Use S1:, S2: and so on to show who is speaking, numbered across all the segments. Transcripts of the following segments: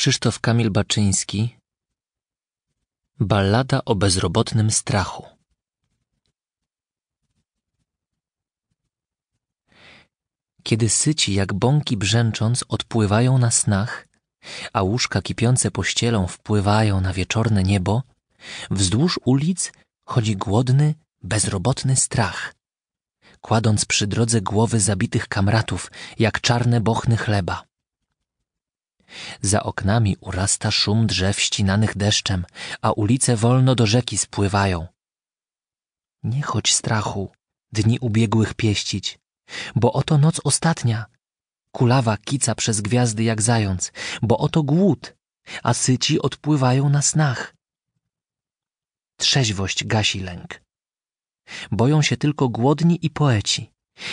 S1: Krzysztof Kamil Baczyński Ballada o bezrobotnym strachu Kiedy syci jak bąki brzęcząc odpływają na snach, a łóżka kipiące pościelą wpływają na wieczorne niebo, wzdłuż ulic chodzi głodny, bezrobotny strach, kładąc przy drodze głowy zabitych kamratów, jak czarne bochny chleba. Za oknami urasta szum drzew ścinanych deszczem, a ulice wolno do rzeki spływają. Nie chodź strachu, dni ubiegłych pieścić, bo oto noc ostatnia. Kulawa kica przez gwiazdy jak zając, bo oto głód, a syci odpływają na snach. Trzeźwość gasi lęk. Boją się tylko głodni i poeci,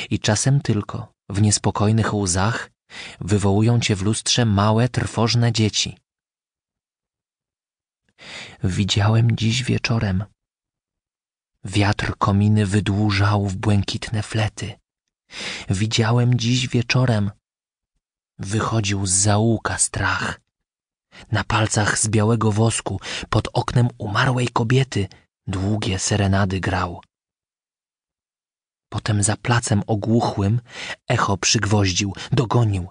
S1: i czasem tylko w niespokojnych łzach wywołują cię w lustrze małe, trwożne dzieci. Widziałem dziś wieczorem. Wiatr kominy wydłużał w błękitne flety. Widziałem dziś wieczorem. Wychodził z zaułka strach. Na palcach z białego wosku, pod oknem umarłej kobiety, długie serenady grał. Potem za placem ogłuchłym echo przygwoździł, dogonił.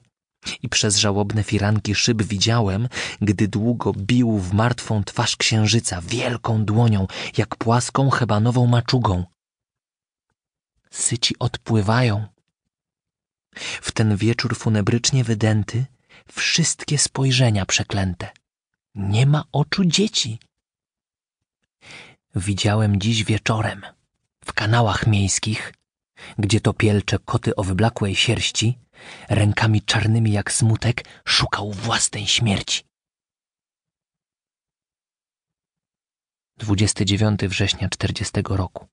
S1: I przez żałobne firanki szyb widziałem, gdy długo bił w martwą twarz księżyca wielką dłonią, jak płaską hebanową maczugą. Syci odpływają. W ten wieczór funebrycznie wydęty wszystkie spojrzenia przeklęte. Nie ma oczu dzieci. Widziałem dziś wieczorem w kanałach miejskich gdzie to pielcze koty o wyblakłej sierści, rękami czarnymi jak smutek, szukał własnej śmierci. 29 września 40 roku.